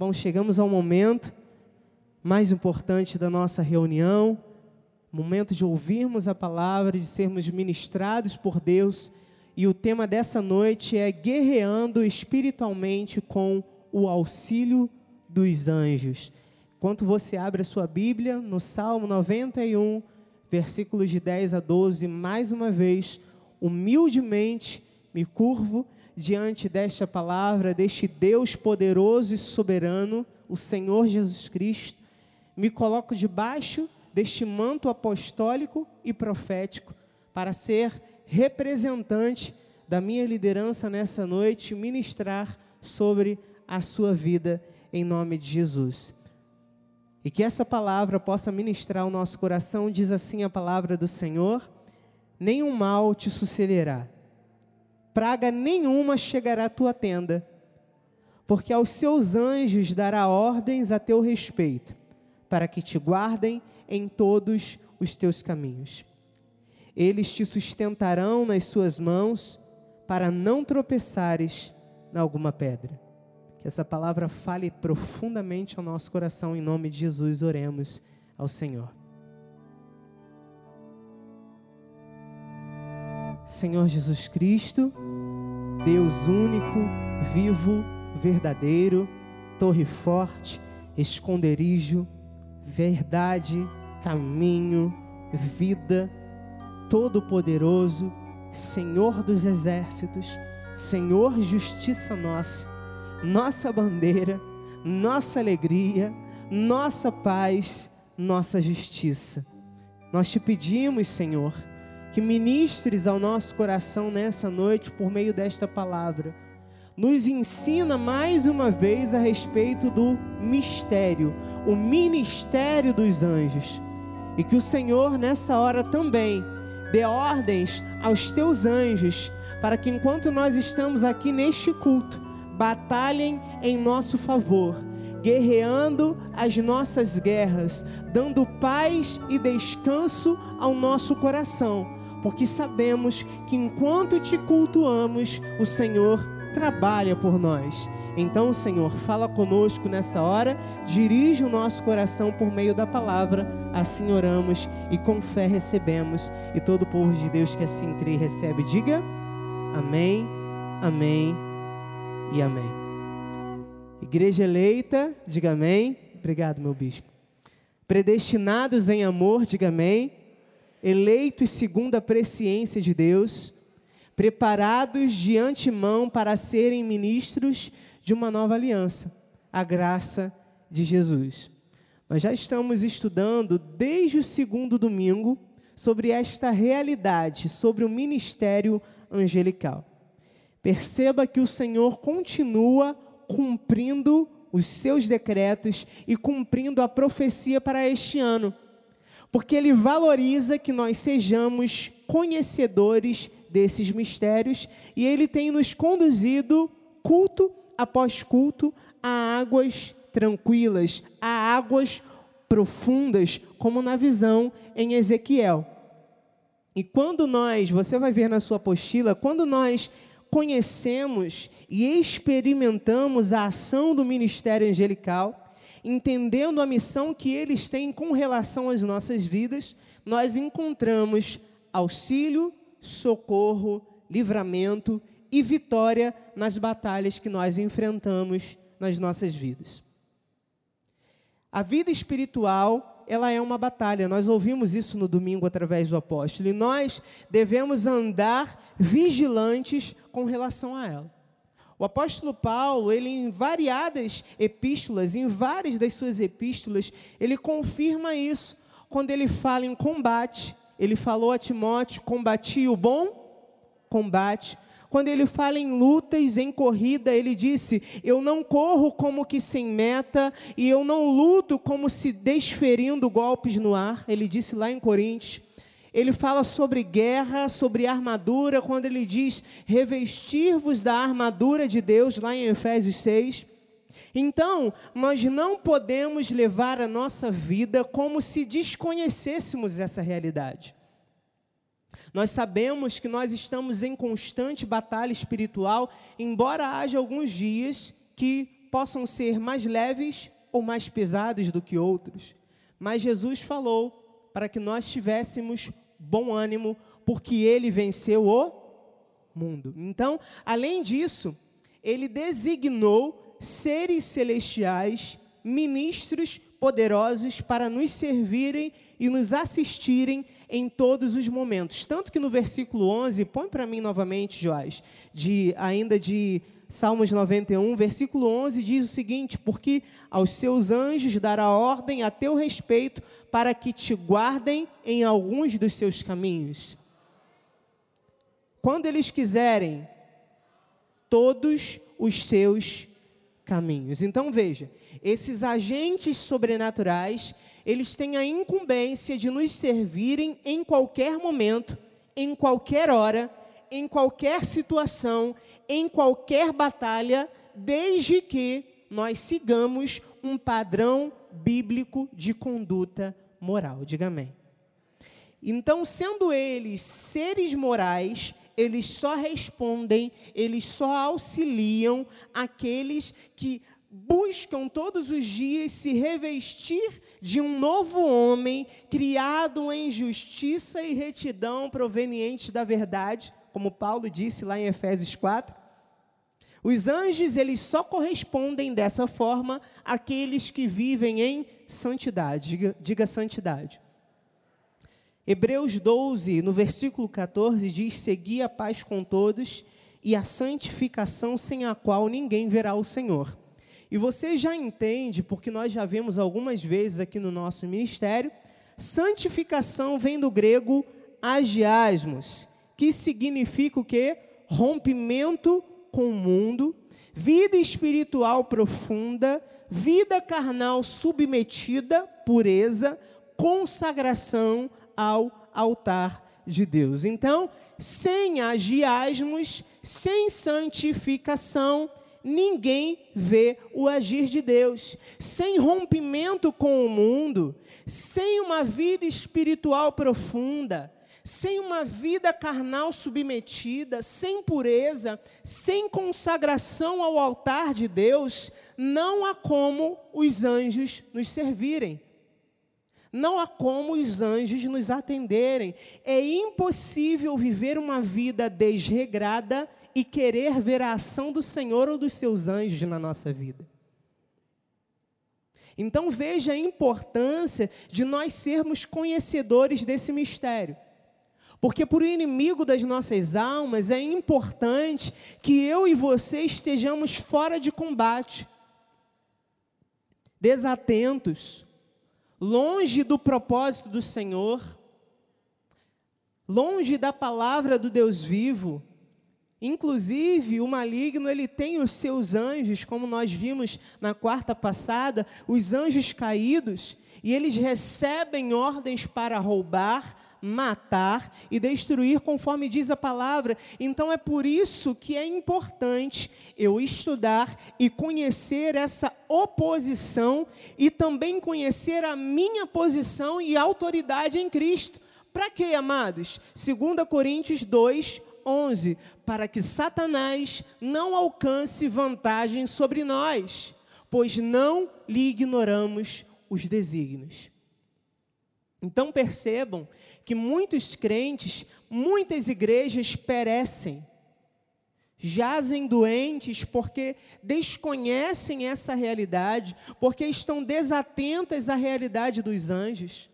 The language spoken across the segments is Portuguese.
Bom, chegamos ao momento mais importante da nossa reunião, momento de ouvirmos a palavra, de sermos ministrados por Deus, e o tema dessa noite é guerreando espiritualmente com o auxílio dos anjos. Enquanto você abre a sua Bíblia, no Salmo 91, versículos de 10 a 12, mais uma vez, humildemente me curvo diante desta palavra, deste Deus poderoso e soberano, o Senhor Jesus Cristo, me coloco debaixo deste manto apostólico e profético para ser representante da minha liderança nessa noite, ministrar sobre a sua vida em nome de Jesus. E que essa palavra possa ministrar o nosso coração, diz assim a palavra do Senhor: nenhum mal te sucederá praga nenhuma chegará à tua tenda, porque aos seus anjos dará ordens a teu respeito, para que te guardem em todos os teus caminhos. Eles te sustentarão nas suas mãos, para não tropeçares em alguma pedra. Que essa palavra fale profundamente ao nosso coração, em nome de Jesus, oremos ao Senhor. Senhor Jesus Cristo, Deus único, vivo, verdadeiro, torre forte, esconderijo, verdade, caminho, vida, todo-poderoso, Senhor dos exércitos, Senhor justiça nossa, nossa bandeira, nossa alegria, nossa paz, nossa justiça. Nós te pedimos, Senhor, que ministres ao nosso coração nessa noite por meio desta palavra. Nos ensina mais uma vez a respeito do mistério, o ministério dos anjos. E que o Senhor nessa hora também dê ordens aos teus anjos, para que enquanto nós estamos aqui neste culto, batalhem em nosso favor, guerreando as nossas guerras, dando paz e descanso ao nosso coração porque sabemos que enquanto te cultuamos, o Senhor trabalha por nós. Então, Senhor, fala conosco nessa hora, dirige o nosso coração por meio da palavra, assim oramos e com fé recebemos. E todo o povo de Deus que assim crê e recebe, diga amém, amém e amém. Igreja eleita, diga amém. Obrigado, meu bispo. Predestinados em amor, diga amém eleitos segundo a presciência de Deus, preparados de antemão para serem ministros de uma nova aliança, a graça de Jesus. Nós já estamos estudando desde o segundo domingo sobre esta realidade, sobre o ministério angelical. Perceba que o Senhor continua cumprindo os seus decretos e cumprindo a profecia para este ano porque ele valoriza que nós sejamos conhecedores desses mistérios e ele tem nos conduzido culto após culto a águas tranquilas, a águas profundas, como na visão em Ezequiel. E quando nós, você vai ver na sua apostila, quando nós conhecemos e experimentamos a ação do ministério angelical, entendendo a missão que eles têm com relação às nossas vidas, nós encontramos auxílio, socorro, livramento e vitória nas batalhas que nós enfrentamos nas nossas vidas. A vida espiritual, ela é uma batalha. Nós ouvimos isso no domingo através do apóstolo e nós devemos andar vigilantes com relação a ela. O apóstolo Paulo, ele em variadas epístolas, em várias das suas epístolas, ele confirma isso. Quando ele fala em combate, ele falou a Timóteo: combati o bom combate. Quando ele fala em lutas, em corrida, ele disse: Eu não corro como que sem meta, e eu não luto como se desferindo golpes no ar. Ele disse lá em Coríntios. Ele fala sobre guerra, sobre armadura, quando ele diz revestir-vos da armadura de Deus, lá em Efésios 6. Então, nós não podemos levar a nossa vida como se desconhecêssemos essa realidade. Nós sabemos que nós estamos em constante batalha espiritual, embora haja alguns dias que possam ser mais leves ou mais pesados do que outros. Mas Jesus falou para que nós tivéssemos bom ânimo, porque ele venceu o mundo. Então, além disso, ele designou seres celestiais, ministros poderosos para nos servirem e nos assistirem em todos os momentos. Tanto que no versículo 11, põe para mim novamente, Joás, de ainda de Salmos 91, versículo 11 diz o seguinte: Porque aos seus anjos dará ordem a teu respeito para que te guardem em alguns dos seus caminhos. Quando eles quiserem, todos os seus caminhos. Então veja, esses agentes sobrenaturais, eles têm a incumbência de nos servirem em qualquer momento, em qualquer hora, em qualquer situação, em qualquer batalha, desde que nós sigamos um padrão bíblico de conduta moral. Diga amém. Então, sendo eles seres morais, eles só respondem, eles só auxiliam aqueles que buscam todos os dias se revestir de um novo homem criado em justiça e retidão provenientes da verdade, como Paulo disse lá em Efésios 4. Os anjos, eles só correspondem dessa forma àqueles que vivem em santidade. Diga, diga santidade. Hebreus 12, no versículo 14, diz: Segui a paz com todos e a santificação sem a qual ninguém verá o Senhor. E você já entende, porque nós já vemos algumas vezes aqui no nosso ministério, santificação vem do grego agiasmos, que significa o quê? Rompimento com o mundo, vida espiritual profunda, vida carnal submetida, pureza, consagração ao altar de Deus. Então, sem agiasmos, sem santificação, ninguém vê o agir de Deus. Sem rompimento com o mundo, sem uma vida espiritual profunda, sem uma vida carnal submetida, sem pureza, sem consagração ao altar de Deus, não há como os anjos nos servirem. Não há como os anjos nos atenderem. É impossível viver uma vida desregrada e querer ver a ação do Senhor ou dos seus anjos na nossa vida. Então veja a importância de nós sermos conhecedores desse mistério. Porque por inimigo das nossas almas é importante que eu e você estejamos fora de combate, desatentos, longe do propósito do Senhor, longe da palavra do Deus vivo. Inclusive, o maligno ele tem os seus anjos, como nós vimos na quarta passada, os anjos caídos, e eles recebem ordens para roubar, matar e destruir, conforme diz a palavra. Então é por isso que é importante eu estudar e conhecer essa oposição e também conhecer a minha posição e autoridade em Cristo. Para quê, amados? 2 Coríntios 2, 11. Para que Satanás não alcance vantagem sobre nós, pois não lhe ignoramos os desígnios. Então percebam que muitos crentes, muitas igrejas perecem, jazem doentes porque desconhecem essa realidade, porque estão desatentas à realidade dos anjos,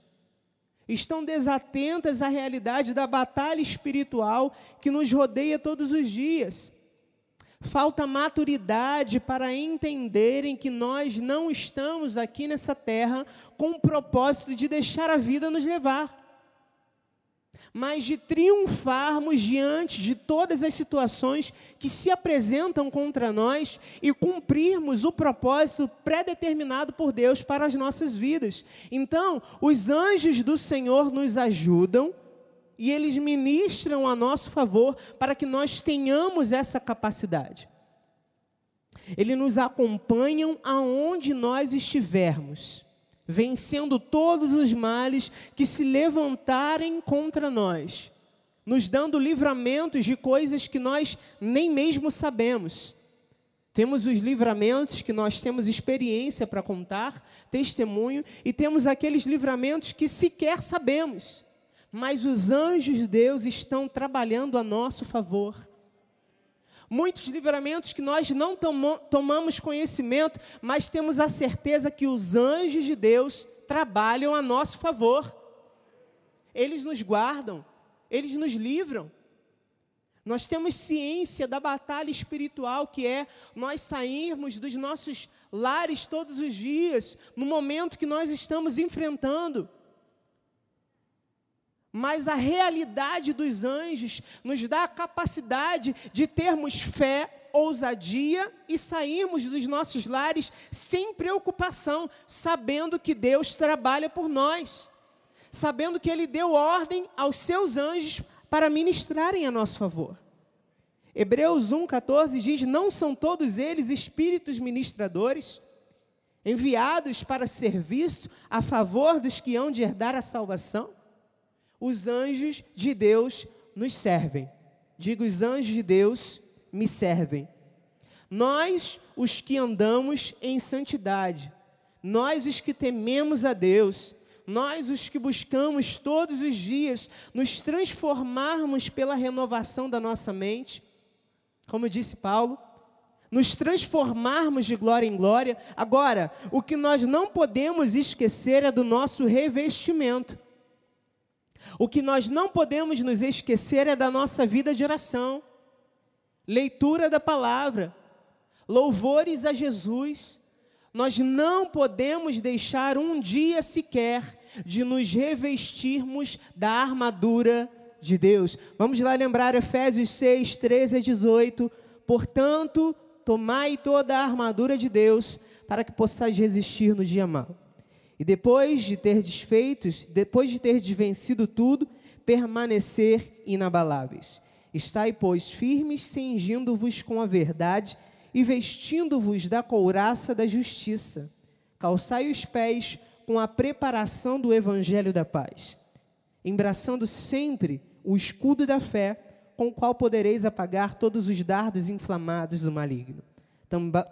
estão desatentas à realidade da batalha espiritual que nos rodeia todos os dias. Falta maturidade para entenderem que nós não estamos aqui nessa terra com o propósito de deixar a vida nos levar mas de triunfarmos diante de todas as situações que se apresentam contra nós e cumprirmos o propósito pré-determinado por Deus para as nossas vidas. Então, os anjos do Senhor nos ajudam e eles ministram a nosso favor para que nós tenhamos essa capacidade. Eles nos acompanham aonde nós estivermos vencendo todos os males que se levantarem contra nós, nos dando livramentos de coisas que nós nem mesmo sabemos. Temos os livramentos que nós temos experiência para contar, testemunho, e temos aqueles livramentos que sequer sabemos, mas os anjos de Deus estão trabalhando a nosso favor. Muitos livramentos que nós não tomamos conhecimento, mas temos a certeza que os anjos de Deus trabalham a nosso favor. Eles nos guardam, eles nos livram. Nós temos ciência da batalha espiritual que é nós sairmos dos nossos lares todos os dias, no momento que nós estamos enfrentando. Mas a realidade dos anjos nos dá a capacidade de termos fé, ousadia e sairmos dos nossos lares sem preocupação, sabendo que Deus trabalha por nós, sabendo que Ele deu ordem aos seus anjos para ministrarem a nosso favor. Hebreus 1,14 diz: Não são todos eles espíritos ministradores, enviados para serviço a favor dos que hão de herdar a salvação? Os anjos de Deus nos servem. Digo, os anjos de Deus me servem. Nós, os que andamos em santidade, nós, os que tememos a Deus, nós, os que buscamos todos os dias nos transformarmos pela renovação da nossa mente, como disse Paulo, nos transformarmos de glória em glória. Agora, o que nós não podemos esquecer é do nosso revestimento. O que nós não podemos nos esquecer é da nossa vida de oração, leitura da palavra, louvores a Jesus nós não podemos deixar um dia sequer de nos revestirmos da armadura de Deus. Vamos lá lembrar Efésios 6, 13 a 18. Portanto, tomai toda a armadura de Deus para que possais resistir no dia mau. E depois de ter desfeitos, depois de ter vencido tudo, permanecer inabaláveis. Estai, pois, firmes, cingindo-vos com a verdade e vestindo-vos da couraça da justiça, calçai os pés com a preparação do evangelho da paz, embraçando sempre o escudo da fé, com o qual podereis apagar todos os dardos inflamados do maligno.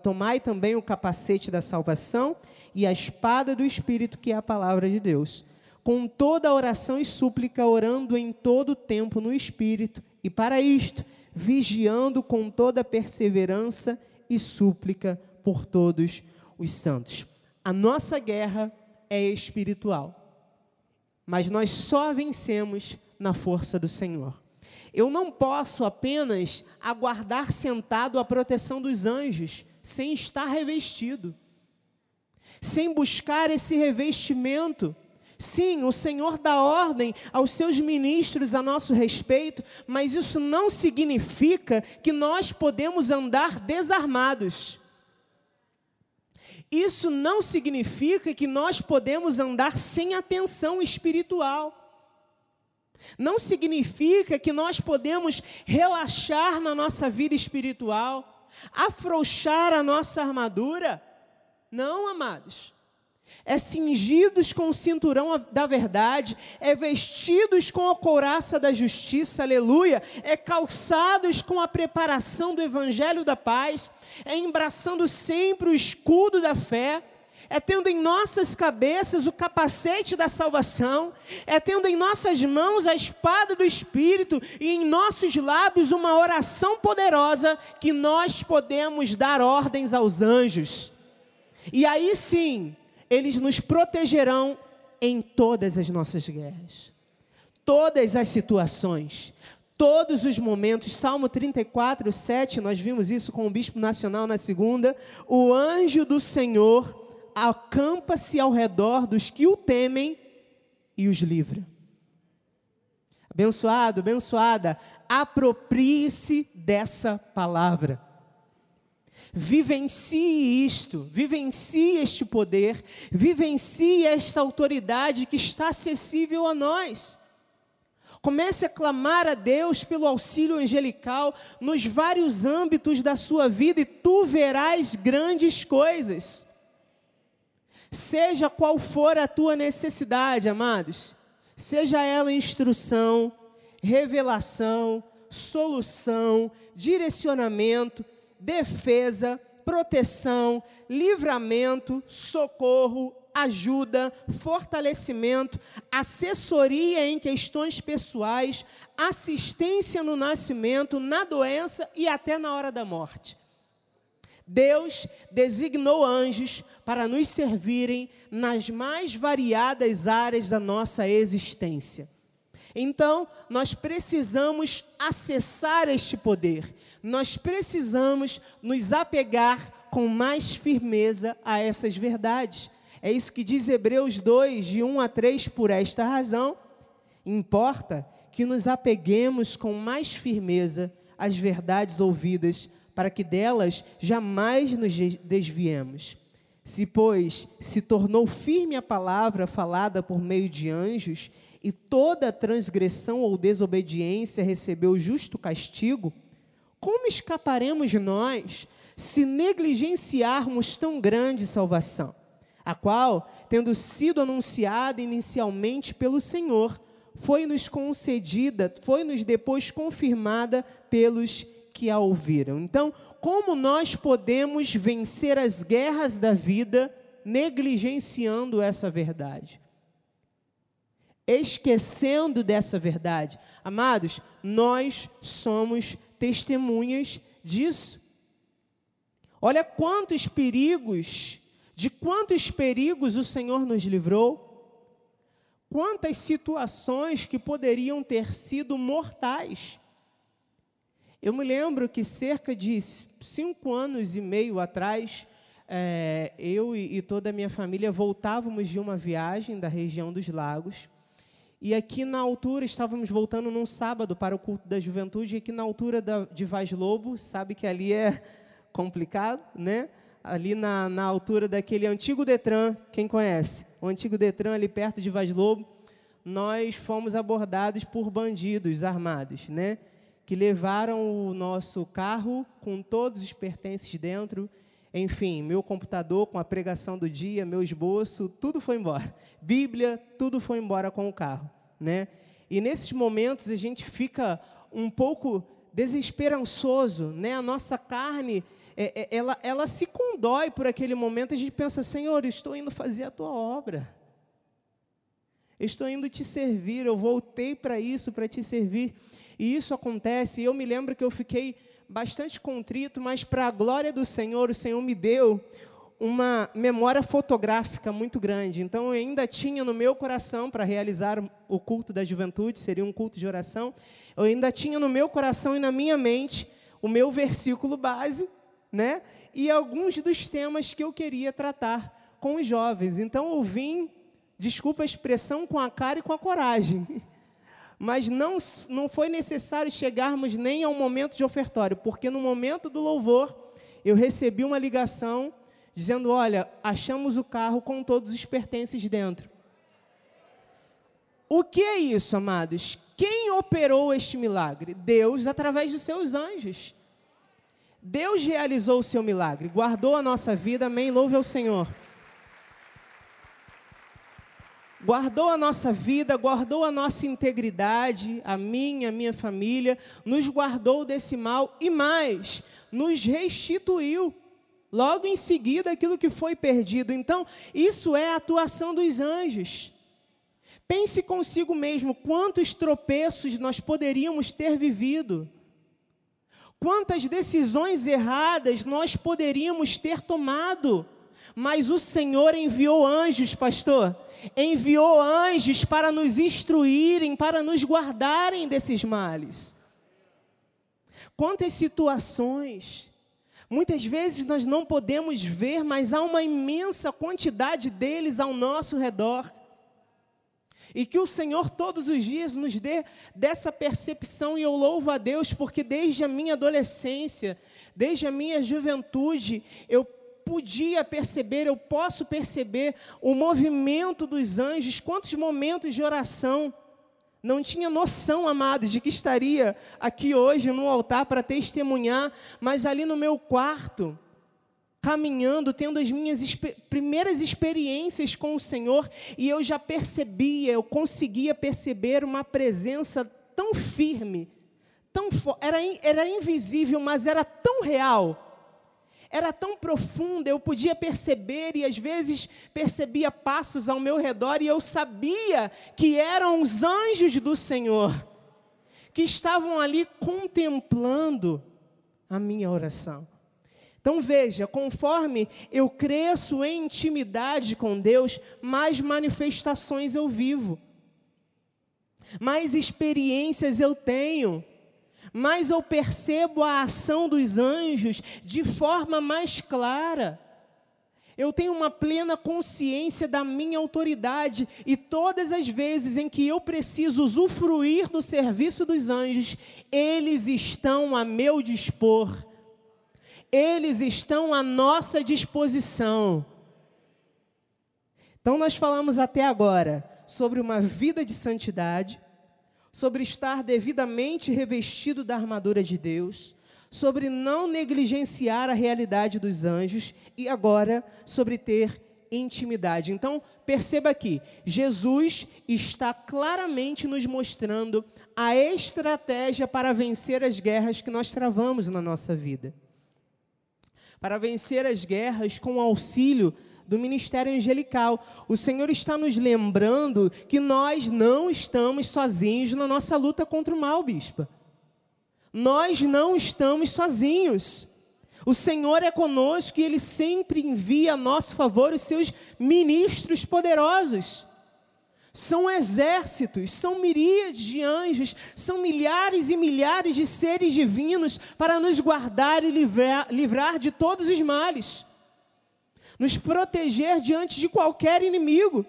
Tomai também o capacete da salvação e a espada do Espírito, que é a palavra de Deus, com toda a oração e súplica, orando em todo o tempo no Espírito, e para isto, vigiando com toda perseverança e súplica por todos os santos. A nossa guerra é espiritual, mas nós só vencemos na força do Senhor. Eu não posso apenas aguardar sentado a proteção dos anjos sem estar revestido, sem buscar esse revestimento. Sim, o Senhor dá ordem aos seus ministros a nosso respeito, mas isso não significa que nós podemos andar desarmados. Isso não significa que nós podemos andar sem atenção espiritual. Não significa que nós podemos relaxar na nossa vida espiritual, afrouxar a nossa armadura. Não, amados é cingidos com o cinturão da verdade, é vestidos com a couraça da justiça, aleluia, é calçados com a preparação do evangelho da paz, é embraçando sempre o escudo da fé, é tendo em nossas cabeças o capacete da salvação, é tendo em nossas mãos a espada do Espírito e em nossos lábios uma oração poderosa que nós podemos dar ordens aos anjos. E aí sim, eles nos protegerão em todas as nossas guerras, todas as situações, todos os momentos. Salmo 34, 7, nós vimos isso com o Bispo Nacional na segunda. O anjo do Senhor acampa-se ao redor dos que o temem e os livra. Abençoado, abençoada, aproprie-se dessa palavra. Vivencie isto, vivencie este poder, vivencie esta autoridade que está acessível a nós. Comece a clamar a Deus pelo auxílio angelical nos vários âmbitos da sua vida e tu verás grandes coisas. Seja qual for a tua necessidade, amados, seja ela instrução, revelação, solução, direcionamento, defesa, proteção, livramento, socorro, ajuda, fortalecimento, assessoria em questões pessoais, assistência no nascimento, na doença e até na hora da morte. Deus designou anjos para nos servirem nas mais variadas áreas da nossa existência. Então, nós precisamos acessar este poder, nós precisamos nos apegar com mais firmeza a essas verdades. É isso que diz Hebreus 2, de 1 a 3, por esta razão, importa que nos apeguemos com mais firmeza às verdades ouvidas, para que delas jamais nos desviemos. Se, pois, se tornou firme a palavra falada por meio de anjos, e toda transgressão ou desobediência recebeu justo castigo, como escaparemos nós se negligenciarmos tão grande salvação? a qual, tendo sido anunciada inicialmente pelo Senhor, foi-nos concedida, foi-nos depois confirmada pelos que a ouviram. Então, como nós podemos vencer as guerras da vida negligenciando essa verdade? Esquecendo dessa verdade. Amados, nós somos testemunhas disso. Olha quantos perigos de quantos perigos o Senhor nos livrou, quantas situações que poderiam ter sido mortais. Eu me lembro que cerca de cinco anos e meio atrás, é, eu e, e toda a minha família voltávamos de uma viagem da região dos lagos. E aqui na altura, estávamos voltando num sábado para o culto da juventude, e aqui na altura da, de Vaz Lobo, sabe que ali é complicado, né? ali na, na altura daquele antigo Detran, quem conhece? O antigo Detran ali perto de Vaz Lobo, nós fomos abordados por bandidos armados, né? Que levaram o nosso carro com todos os pertences dentro, enfim, meu computador com a pregação do dia, meu esboço, tudo foi embora. Bíblia, tudo foi embora com o carro, né? E nesses momentos a gente fica um pouco desesperançoso, né? A nossa carne é, é, ela, ela se condói por aquele momento, a gente pensa, Senhor, estou indo fazer a tua obra. estou indo te servir, eu voltei para isso, para te servir. E isso acontece, e eu me lembro que eu fiquei bastante contrito, mas para a glória do Senhor, o Senhor me deu uma memória fotográfica muito grande. Então, eu ainda tinha no meu coração, para realizar o culto da juventude, seria um culto de oração, eu ainda tinha no meu coração e na minha mente o meu versículo base, né? E alguns dos temas que eu queria tratar com os jovens. Então eu vim, desculpa a expressão, com a cara e com a coragem. Mas não, não foi necessário chegarmos nem ao momento de ofertório, porque no momento do louvor eu recebi uma ligação dizendo: Olha, achamos o carro com todos os pertences dentro. O que é isso, amados? Quem operou este milagre? Deus, através dos seus anjos. Deus realizou o seu milagre, guardou a nossa vida, amém? Louve ao Senhor. Guardou a nossa vida, guardou a nossa integridade, a minha, a minha família, nos guardou desse mal e mais, nos restituiu logo em seguida aquilo que foi perdido. Então, isso é a atuação dos anjos. Pense consigo mesmo quantos tropeços nós poderíamos ter vivido Quantas decisões erradas nós poderíamos ter tomado, mas o Senhor enviou anjos, pastor, enviou anjos para nos instruírem, para nos guardarem desses males. Quantas situações, muitas vezes nós não podemos ver, mas há uma imensa quantidade deles ao nosso redor. E que o Senhor todos os dias nos dê dessa percepção, e eu louvo a Deus, porque desde a minha adolescência, desde a minha juventude, eu podia perceber, eu posso perceber o movimento dos anjos, quantos momentos de oração. Não tinha noção, amados, de que estaria aqui hoje no altar para testemunhar, mas ali no meu quarto, caminhando, tendo as minhas primeiras experiências com o Senhor, e eu já percebia, eu conseguia perceber uma presença tão firme, tão era, era invisível, mas era tão real. Era tão profunda, eu podia perceber e às vezes percebia passos ao meu redor e eu sabia que eram os anjos do Senhor que estavam ali contemplando a minha oração. Então veja, conforme eu cresço em intimidade com Deus, mais manifestações eu vivo, mais experiências eu tenho, mais eu percebo a ação dos anjos de forma mais clara. Eu tenho uma plena consciência da minha autoridade e todas as vezes em que eu preciso usufruir do serviço dos anjos, eles estão a meu dispor eles estão à nossa disposição. Então, nós falamos até agora sobre uma vida de santidade, sobre estar devidamente revestido da armadura de Deus, sobre não negligenciar a realidade dos anjos e agora sobre ter intimidade. Então, perceba aqui, Jesus está claramente nos mostrando a estratégia para vencer as guerras que nós travamos na nossa vida para vencer as guerras com o auxílio do ministério angelical. O Senhor está nos lembrando que nós não estamos sozinhos na nossa luta contra o mal, bispa. Nós não estamos sozinhos. O Senhor é conosco e Ele sempre envia a nosso favor os seus ministros poderosos. São exércitos, são miríades de anjos, são milhares e milhares de seres divinos para nos guardar e livrar, livrar de todos os males, nos proteger diante de qualquer inimigo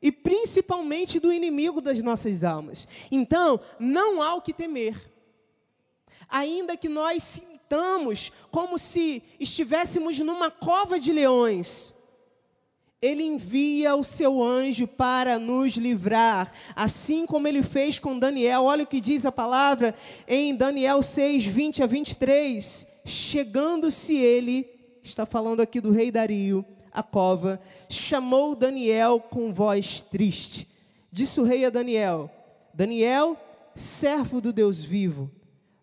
e principalmente do inimigo das nossas almas. Então, não há o que temer, ainda que nós sintamos como se estivéssemos numa cova de leões ele envia o seu anjo para nos livrar, assim como ele fez com Daniel. Olha o que diz a palavra em Daniel 6, 20 a 23. Chegando-se ele, está falando aqui do rei Dario, a cova, chamou Daniel com voz triste. Disse o rei a Daniel: Daniel, servo do Deus vivo,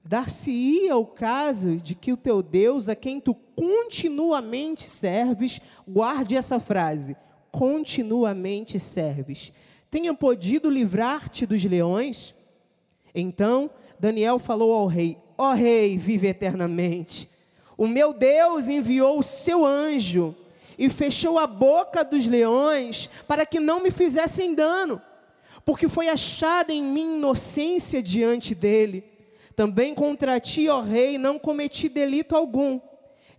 dar-se-ia o caso de que o teu Deus, a quem tu continuamente serves, guarde essa frase, continuamente serves, tenha podido livrar-te dos leões? Então Daniel falou ao rei: Ó oh, rei, vive eternamente. O meu Deus enviou o seu anjo e fechou a boca dos leões para que não me fizessem dano, porque foi achada em mim inocência diante dele. Também contra ti, ó rei, não cometi delito algum.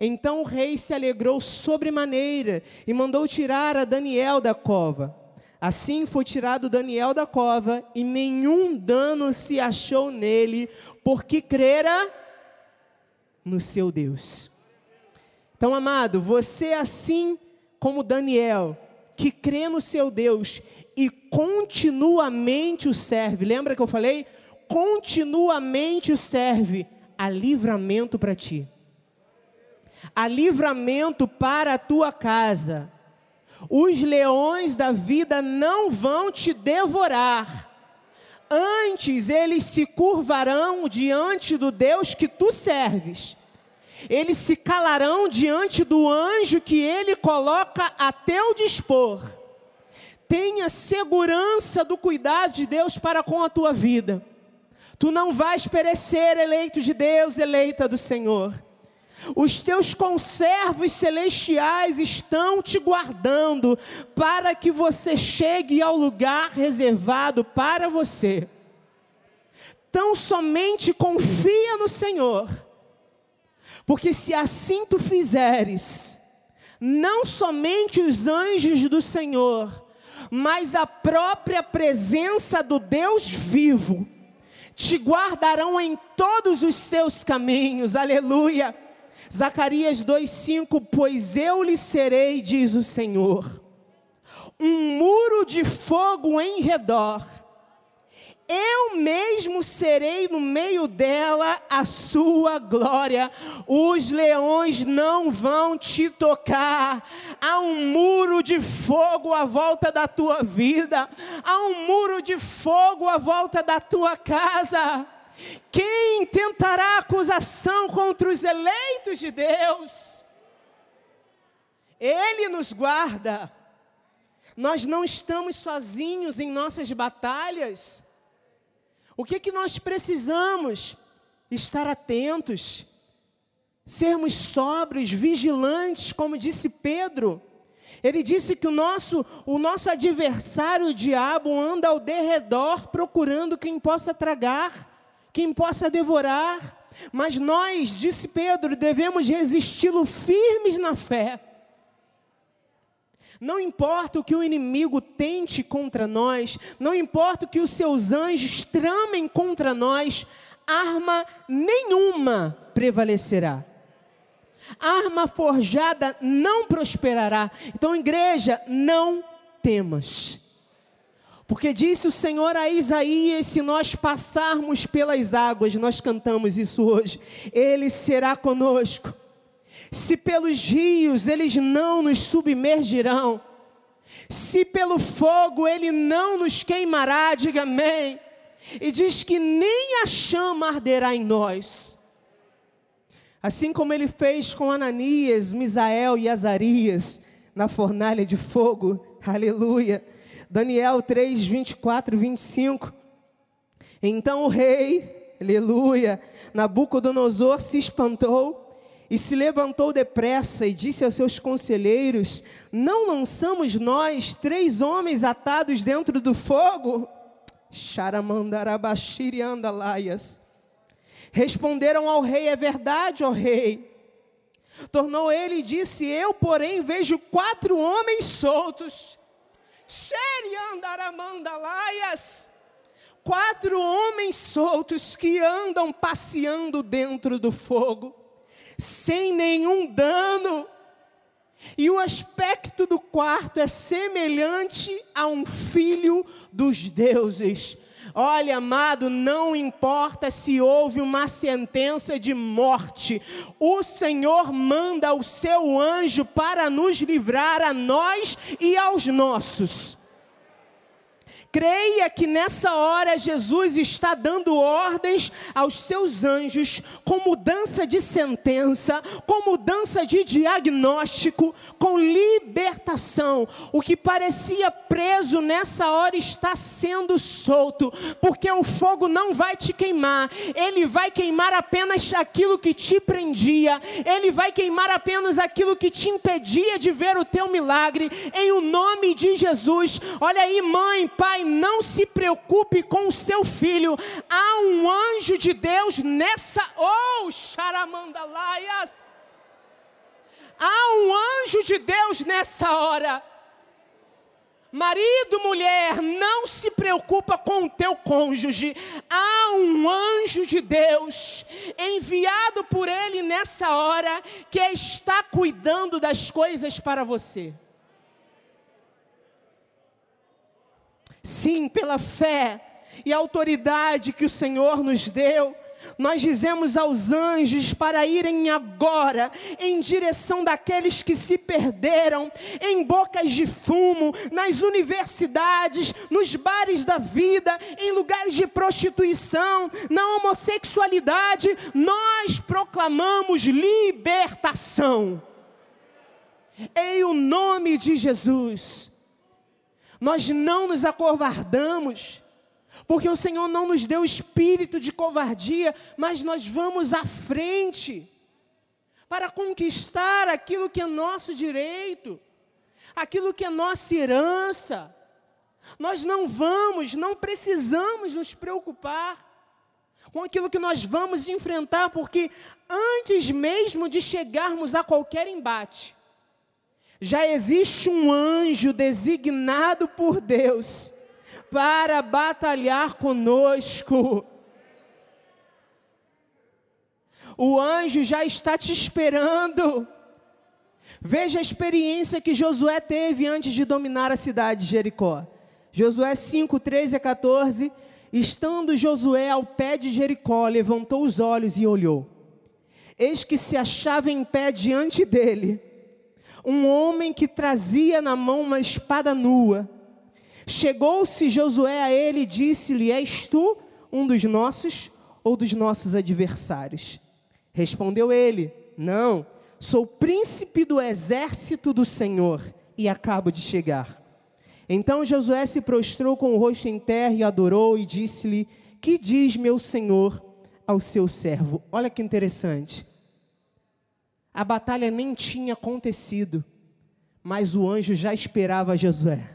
Então o rei se alegrou sobremaneira e mandou tirar a Daniel da cova. Assim foi tirado Daniel da cova e nenhum dano se achou nele, porque crera no seu Deus. Então, amado, você assim como Daniel, que crê no seu Deus e continuamente o serve. Lembra que eu falei? continuamente o serve a livramento para ti, a livramento para a tua casa. Os leões da vida não vão te devorar. Antes eles se curvarão diante do Deus que tu serves. Eles se calarão diante do anjo que ele coloca a teu dispor. Tenha segurança do cuidado de Deus para com a tua vida. Tu não vais perecer, eleito de Deus, eleita do Senhor. Os teus conservos celestiais estão te guardando para que você chegue ao lugar reservado para você. Tão somente confia no Senhor, porque se assim tu fizeres, não somente os anjos do Senhor, mas a própria presença do Deus vivo te guardarão em todos os seus caminhos, aleluia. Zacarias 2,5: Pois eu lhe serei, diz o Senhor, um muro de fogo em redor, eu mesmo serei no meio dela a sua glória. Os leões não vão te tocar. Há um muro de fogo à volta da tua vida. Há um muro de fogo à volta da tua casa. Quem tentará acusação contra os eleitos de Deus? Ele nos guarda. Nós não estamos sozinhos em nossas batalhas. O que, que nós precisamos? Estar atentos, sermos sóbrios, vigilantes, como disse Pedro. Ele disse que o nosso, o nosso adversário, o diabo, anda ao derredor procurando quem possa tragar, quem possa devorar. Mas nós, disse Pedro, devemos resisti-lo firmes na fé. Não importa o que o inimigo tente contra nós, não importa o que os seus anjos tramem contra nós, arma nenhuma prevalecerá. Arma forjada não prosperará. Então, igreja, não temas. Porque disse o Senhor a Isaías: se nós passarmos pelas águas, nós cantamos isso hoje, Ele será conosco. Se pelos rios eles não nos submergirão, se pelo fogo ele não nos queimará, diga amém. E diz que nem a chama arderá em nós. Assim como ele fez com Ananias, Misael e Azarias na fornalha de fogo, aleluia. Daniel 3, 24 e 25. Então o rei, aleluia, Nabucodonosor se espantou e se levantou depressa e disse aos seus conselheiros: Não lançamos nós três homens atados dentro do fogo? Xaramandarabashiri andalaias. Responderam ao rei: É verdade, ó rei. Tornou ele e disse: Eu, porém, vejo quatro homens soltos. Xeriandaramandalaias. Quatro homens soltos que andam passeando dentro do fogo sem nenhum dano. E o aspecto do quarto é semelhante a um filho dos deuses. Olha, amado, não importa se houve uma sentença de morte, o Senhor manda o seu anjo para nos livrar a nós e aos nossos. Creia que nessa hora Jesus está dando ordens aos seus anjos com mudança de sentença, com mudança de diagnóstico, com libertação. O que parecia preso nessa hora está sendo solto, porque o fogo não vai te queimar, ele vai queimar apenas aquilo que te prendia, ele vai queimar apenas aquilo que te impedia de ver o teu milagre, em o nome de Jesus. Olha aí, mãe, pai não se preocupe com o seu filho. Há um anjo de Deus nessa. Oh, charamandalaias. Há um anjo de Deus nessa hora. Marido, mulher, não se preocupa com o teu cônjuge. Há um anjo de Deus enviado por ele nessa hora que está cuidando das coisas para você. Sim, pela fé e autoridade que o Senhor nos deu, nós dizemos aos anjos para irem agora em direção daqueles que se perderam, em bocas de fumo, nas universidades, nos bares da vida, em lugares de prostituição, na homossexualidade, nós proclamamos libertação. Em o nome de Jesus. Nós não nos acovardamos, porque o Senhor não nos deu espírito de covardia, mas nós vamos à frente para conquistar aquilo que é nosso direito, aquilo que é nossa herança. Nós não vamos, não precisamos nos preocupar com aquilo que nós vamos enfrentar, porque antes mesmo de chegarmos a qualquer embate, já existe um anjo designado por Deus para batalhar conosco. O anjo já está te esperando. Veja a experiência que Josué teve antes de dominar a cidade de Jericó. Josué 5, 13 a 14. Estando Josué ao pé de Jericó, levantou os olhos e olhou. Eis que se achava em pé diante dele um homem que trazia na mão uma espada nua. Chegou-se Josué a ele e disse-lhe: És tu um dos nossos ou dos nossos adversários? Respondeu ele: Não, Sou príncipe do exército do Senhor e acabo de chegar. Então Josué se prostrou com o rosto em terra e adorou e disse-lhe: Que diz meu senhor ao seu servo? Olha que interessante. A batalha nem tinha acontecido, mas o anjo já esperava Josué.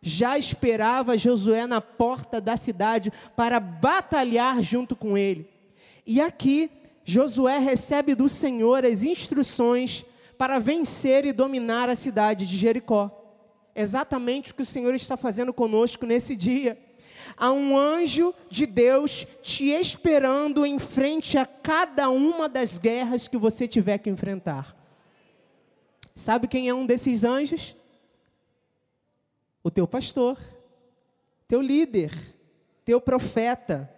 Já esperava Josué na porta da cidade para batalhar junto com ele. E aqui Josué recebe do Senhor as instruções para vencer e dominar a cidade de Jericó. Exatamente o que o Senhor está fazendo conosco nesse dia. Há um anjo de Deus te esperando em frente a cada uma das guerras que você tiver que enfrentar. Sabe quem é um desses anjos? O teu pastor, teu líder, teu profeta,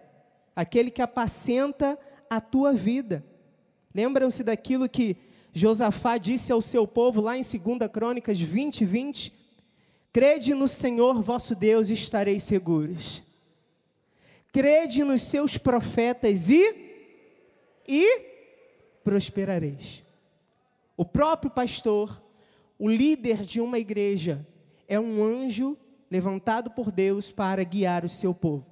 aquele que apacenta a tua vida. Lembram-se daquilo que Josafá disse ao seu povo lá em 2 Crônicas 20, 20? Crede no Senhor vosso Deus e estareis seguros. Crede nos seus profetas e e prosperareis. O próprio pastor, o líder de uma igreja, é um anjo levantado por Deus para guiar o seu povo.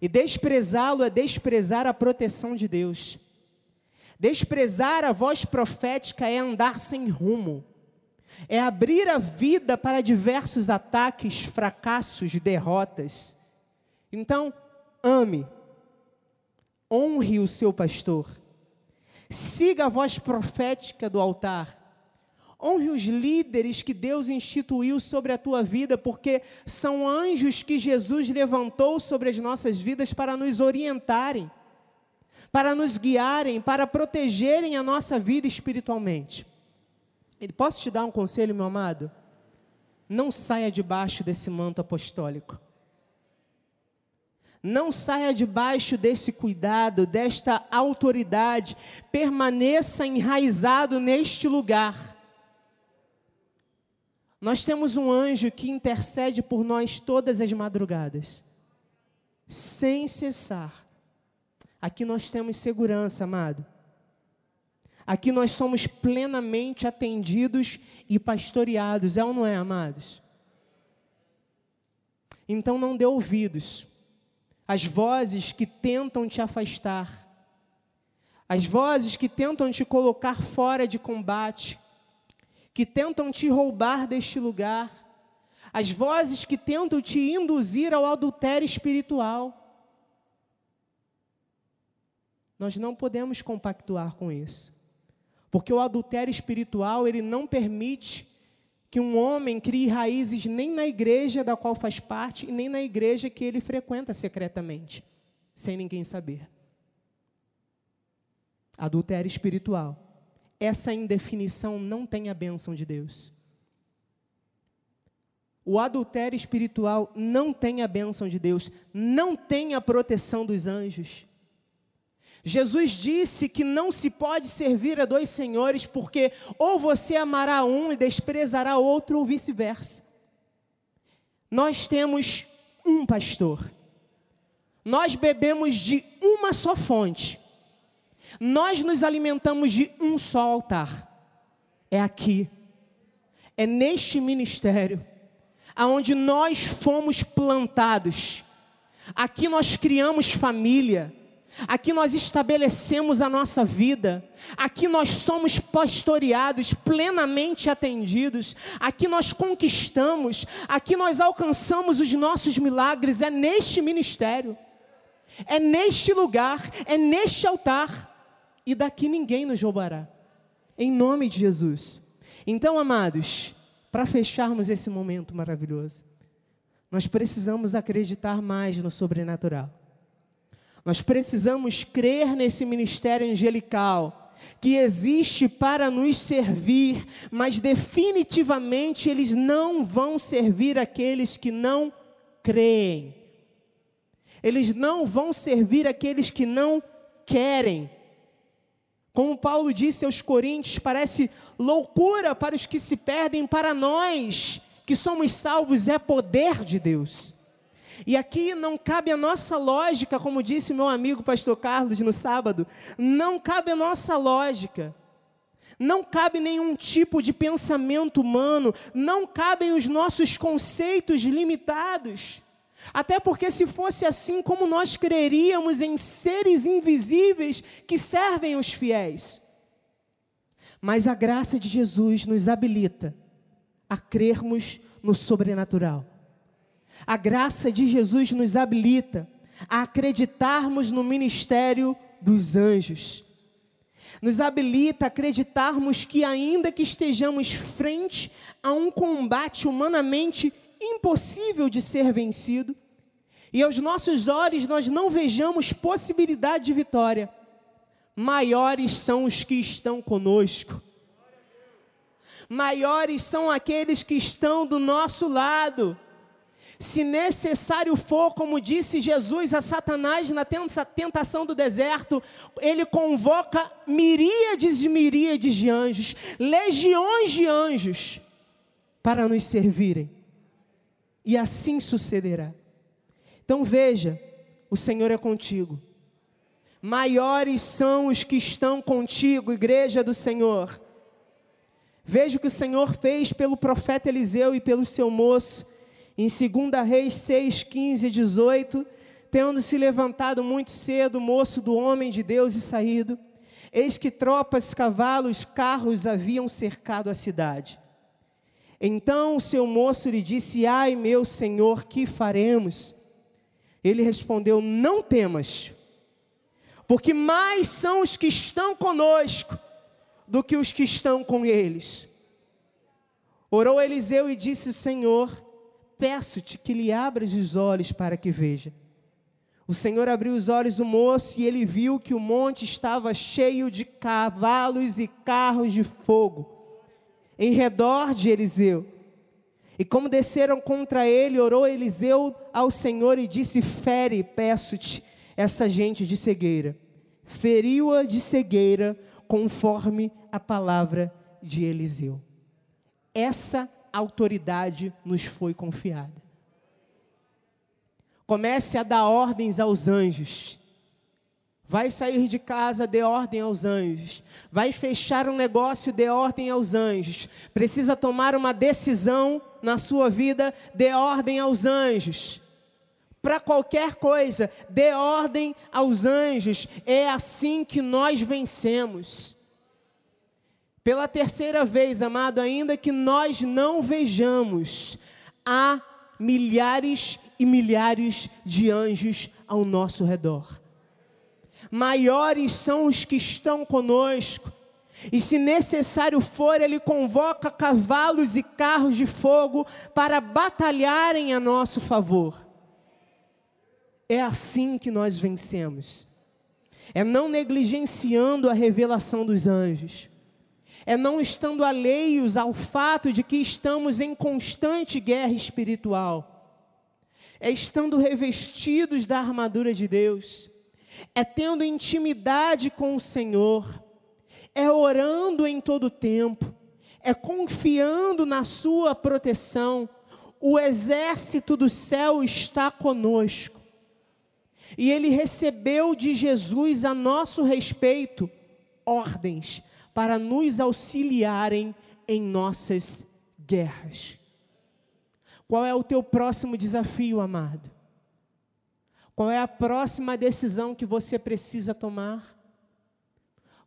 E desprezá-lo é desprezar a proteção de Deus. Desprezar a voz profética é andar sem rumo. É abrir a vida para diversos ataques, fracassos, derrotas. Então, ame. Honre o seu pastor. Siga a voz profética do altar. Honre os líderes que Deus instituiu sobre a tua vida, porque são anjos que Jesus levantou sobre as nossas vidas para nos orientarem, para nos guiarem, para protegerem a nossa vida espiritualmente. Posso te dar um conselho, meu amado? Não saia debaixo desse manto apostólico. Não saia debaixo desse cuidado, desta autoridade. Permaneça enraizado neste lugar nós temos um anjo que intercede por nós todas as madrugadas, sem cessar. Aqui nós temos segurança, amado. Aqui nós somos plenamente atendidos e pastoreados, é ou não é, amados? Então não dê ouvidos às vozes que tentam te afastar, às vozes que tentam te colocar fora de combate, que tentam te roubar deste lugar, as vozes que tentam te induzir ao adultério espiritual. Nós não podemos compactuar com isso. Porque o adultério espiritual, ele não permite que um homem crie raízes nem na igreja da qual faz parte e nem na igreja que ele frequenta secretamente, sem ninguém saber. Adultério espiritual essa indefinição não tem a bênção de Deus. O adultério espiritual não tem a bênção de Deus, não tem a proteção dos anjos. Jesus disse que não se pode servir a dois senhores, porque ou você amará um e desprezará outro, ou vice-versa. Nós temos um pastor, nós bebemos de uma só fonte, nós nos alimentamos de um só altar. É aqui. É neste ministério aonde nós fomos plantados. Aqui nós criamos família. Aqui nós estabelecemos a nossa vida. Aqui nós somos pastoreados, plenamente atendidos. Aqui nós conquistamos. Aqui nós alcançamos os nossos milagres. É neste ministério. É neste lugar. É neste altar e daqui ninguém nos roubará. Em nome de Jesus. Então, amados, para fecharmos esse momento maravilhoso, nós precisamos acreditar mais no sobrenatural. Nós precisamos crer nesse ministério angelical que existe para nos servir, mas definitivamente eles não vão servir aqueles que não creem. Eles não vão servir aqueles que não querem. Como Paulo disse aos Coríntios, parece loucura para os que se perdem, para nós que somos salvos é poder de Deus. E aqui não cabe a nossa lógica, como disse meu amigo pastor Carlos no sábado, não cabe a nossa lógica. Não cabe nenhum tipo de pensamento humano, não cabem os nossos conceitos limitados. Até porque, se fosse assim, como nós creríamos em seres invisíveis que servem os fiéis? Mas a graça de Jesus nos habilita a crermos no sobrenatural. A graça de Jesus nos habilita a acreditarmos no ministério dos anjos. Nos habilita a acreditarmos que, ainda que estejamos frente a um combate humanamente impossível de ser vencido, e aos nossos olhos nós não vejamos possibilidade de vitória, maiores são os que estão conosco. Maiores são aqueles que estão do nosso lado. Se necessário for, como disse Jesus a Satanás na tentação do deserto, ele convoca miríades e miríades de anjos, legiões de anjos, para nos servirem. E assim sucederá. Então veja, o Senhor é contigo. Maiores são os que estão contigo, igreja do Senhor. Veja o que o Senhor fez pelo profeta Eliseu e pelo seu moço em 2 Reis 6, 15 e 18, tendo se levantado muito cedo o moço do homem de Deus e saído, eis que tropas, cavalos, carros haviam cercado a cidade. Então o seu moço lhe disse: Ai, meu senhor, que faremos? Ele respondeu: Não temas, porque mais são os que estão conosco do que os que estão com eles. Orou Eliseu e disse: Senhor, peço-te que lhe abras os olhos para que veja. O Senhor abriu os olhos do moço e ele viu que o monte estava cheio de cavalos e carros de fogo em redor de Eliseu. E como desceram contra ele, orou Eliseu ao Senhor e disse: Fere, peço-te, essa gente de cegueira. Feriu-a de cegueira, conforme a palavra de Eliseu. Essa autoridade nos foi confiada. Comece a dar ordens aos anjos. Vai sair de casa, dê ordem aos anjos. Vai fechar um negócio, dê ordem aos anjos. Precisa tomar uma decisão na sua vida, dê ordem aos anjos. Para qualquer coisa, dê ordem aos anjos. É assim que nós vencemos. Pela terceira vez, amado, ainda que nós não vejamos, há milhares e milhares de anjos ao nosso redor. Maiores são os que estão conosco. E se necessário for, ele convoca cavalos e carros de fogo para batalharem a nosso favor. É assim que nós vencemos. É não negligenciando a revelação dos anjos é não estando alheios ao fato de que estamos em constante guerra espiritual, é estando revestidos da armadura de Deus, é tendo intimidade com o Senhor, é orando em todo tempo, é confiando na Sua proteção. O exército do céu está conosco. E ele recebeu de Jesus a nosso respeito ordens para nos auxiliarem em nossas guerras. Qual é o teu próximo desafio, amado? Qual é a próxima decisão que você precisa tomar?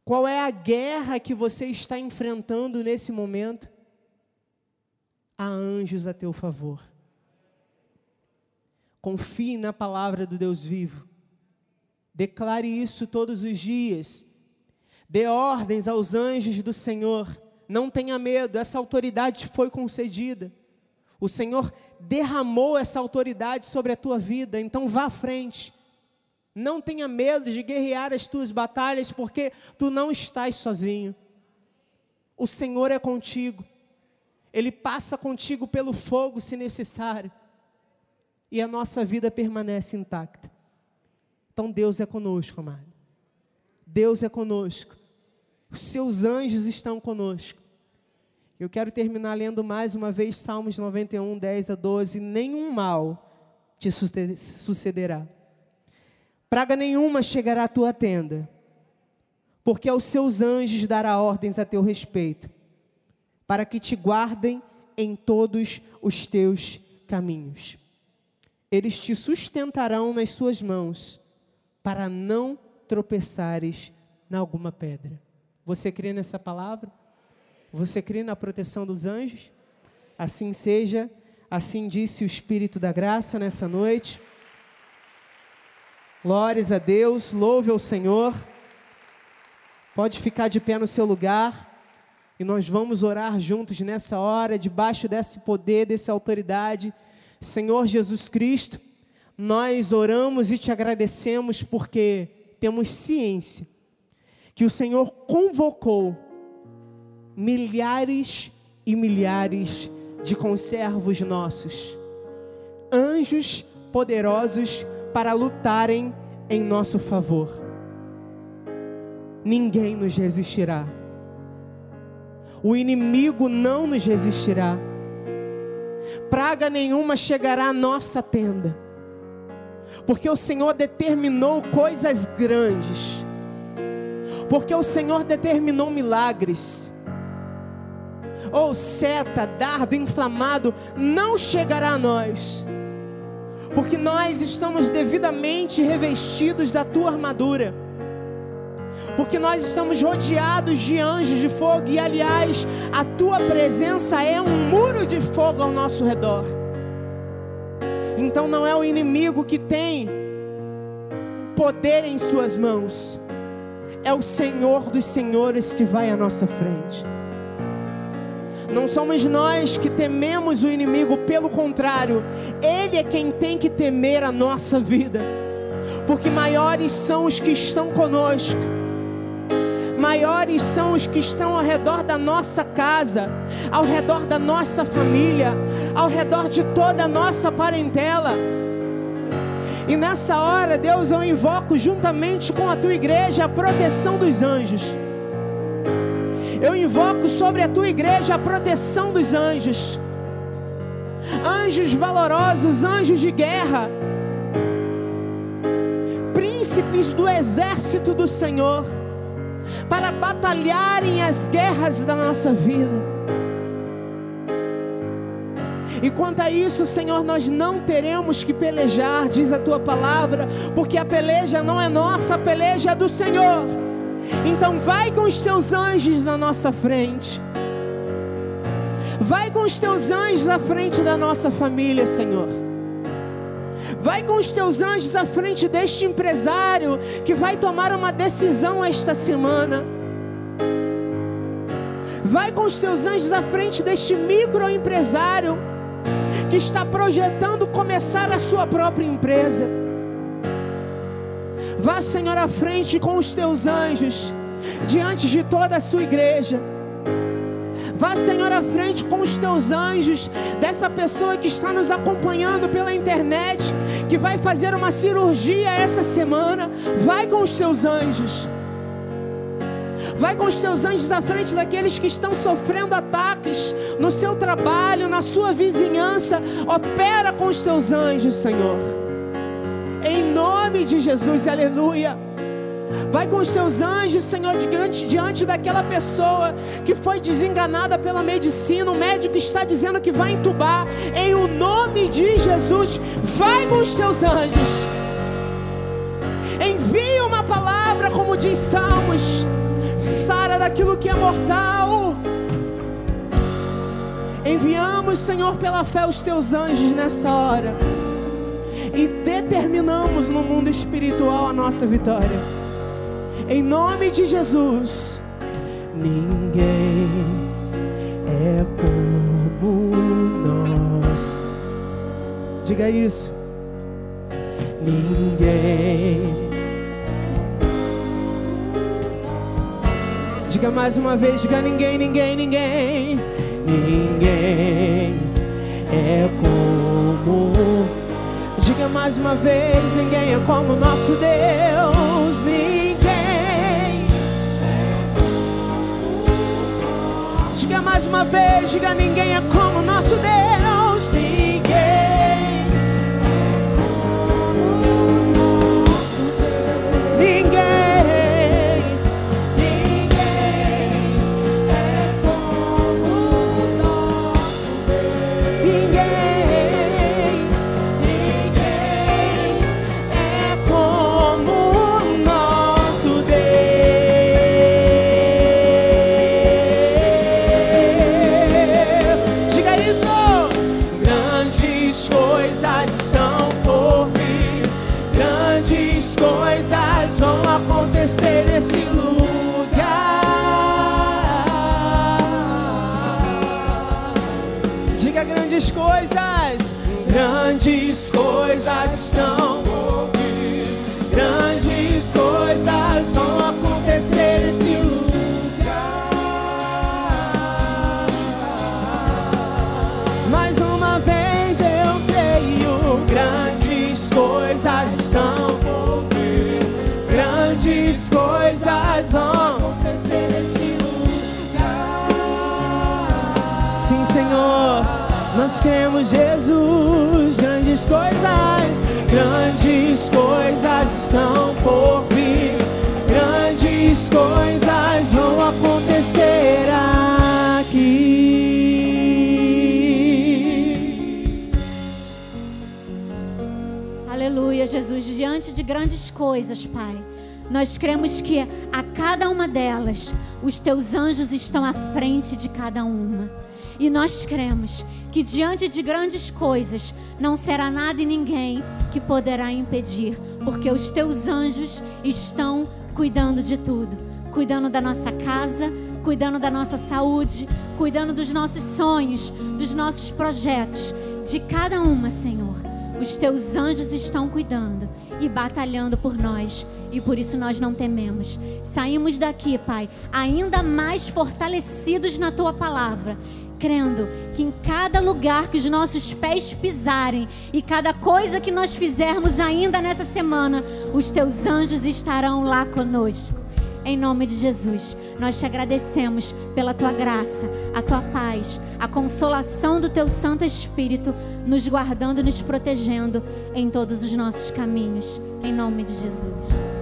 Qual é a guerra que você está enfrentando nesse momento? Há anjos a teu favor. Confie na palavra do Deus vivo. Declare isso todos os dias. Dê ordens aos anjos do Senhor. Não tenha medo, essa autoridade foi concedida. O Senhor derramou essa autoridade sobre a tua vida, então vá à frente. Não tenha medo de guerrear as tuas batalhas, porque tu não estás sozinho. O Senhor é contigo. Ele passa contigo pelo fogo se necessário. E a nossa vida permanece intacta. Então Deus é conosco, amado. Deus é conosco. Os seus anjos estão conosco. Eu quero terminar lendo mais uma vez Salmos 91, 10 a 12. Nenhum mal te sucederá. Praga nenhuma chegará à tua tenda, porque aos seus anjos dará ordens a teu respeito, para que te guardem em todos os teus caminhos. Eles te sustentarão nas suas mãos, para não tropeçares em alguma pedra. Você crê nessa palavra? Você crê na proteção dos anjos? Assim seja, assim disse o Espírito da graça nessa noite. Glórias a Deus, louve ao Senhor. Pode ficar de pé no seu lugar e nós vamos orar juntos nessa hora, debaixo desse poder, dessa autoridade. Senhor Jesus Cristo, nós oramos e te agradecemos porque temos ciência que o Senhor convocou milhares e milhares de conservos nossos, anjos poderosos para lutarem em nosso favor. Ninguém nos resistirá. O inimigo não nos resistirá. Praga nenhuma chegará à nossa tenda. Porque o Senhor determinou coisas grandes. Porque o Senhor determinou milagres. Ou seta, dardo inflamado não chegará a nós porque nós estamos devidamente revestidos da tua armadura, porque nós estamos rodeados de anjos de fogo, e aliás, a tua presença é um muro de fogo ao nosso redor. Então não é o inimigo que tem poder em suas mãos, é o Senhor dos Senhores que vai à nossa frente. Não somos nós que tememos o inimigo, pelo contrário, ele é quem tem que temer a nossa vida, porque maiores são os que estão conosco, maiores são os que estão ao redor da nossa casa, ao redor da nossa família, ao redor de toda a nossa parentela. E nessa hora, Deus, eu invoco juntamente com a tua igreja a proteção dos anjos. Eu invoco sobre a tua igreja a proteção dos anjos. Anjos valorosos, anjos de guerra, príncipes do exército do Senhor, para batalharem as guerras da nossa vida. E quanto a isso, Senhor, nós não teremos que pelejar, diz a tua palavra, porque a peleja não é nossa, a peleja é do Senhor. Então vai com os teus anjos na nossa frente. Vai com os teus anjos à frente da nossa família, Senhor. Vai com os teus anjos à frente deste empresário que vai tomar uma decisão esta semana. Vai com os teus anjos à frente deste microempresário que está projetando começar a sua própria empresa. Vá, Senhor, à frente com os teus anjos, diante de toda a sua igreja. Vá, Senhor, à frente com os teus anjos, dessa pessoa que está nos acompanhando pela internet, que vai fazer uma cirurgia essa semana. Vai com os teus anjos. Vai com os teus anjos à frente daqueles que estão sofrendo ataques no seu trabalho, na sua vizinhança. Opera com os teus anjos, Senhor em nome de Jesus, aleluia. Vai com os seus anjos, Senhor, diante, diante daquela pessoa que foi desenganada pela medicina. O médico está dizendo que vai entubar. Em o nome de Jesus, vai com os teus anjos. Envia uma palavra, como diz Salmos. Sara daquilo que é mortal. Enviamos, Senhor, pela fé os teus anjos nessa hora e determinamos no mundo espiritual a nossa vitória. Em nome de Jesus, ninguém é como nós. Diga isso. Ninguém. Diga mais uma vez, diga ninguém, ninguém, ninguém. Ninguém é como Diga mais uma vez: ninguém é como nosso Deus, ninguém. Diga mais uma vez: diga ninguém é como nosso Deus, Sim, Senhor, nós cremos Jesus. Grandes coisas, grandes coisas estão por vir. Grandes coisas vão acontecer aqui. Aleluia, Jesus, diante de grandes coisas, Pai. Nós cremos que a cada uma delas, os teus anjos estão à frente de cada uma. E nós cremos que diante de grandes coisas não será nada e ninguém que poderá impedir, porque os teus anjos estão cuidando de tudo cuidando da nossa casa, cuidando da nossa saúde, cuidando dos nossos sonhos, dos nossos projetos, de cada uma, Senhor. Os teus anjos estão cuidando e batalhando por nós, e por isso nós não tememos. Saímos daqui, Pai, ainda mais fortalecidos na tua palavra, crendo que em cada lugar que os nossos pés pisarem e cada coisa que nós fizermos ainda nessa semana, os teus anjos estarão lá conosco. Em nome de Jesus, nós te agradecemos pela tua graça, a tua paz, a consolação do teu Santo Espírito, nos guardando e nos protegendo em todos os nossos caminhos. Em nome de Jesus.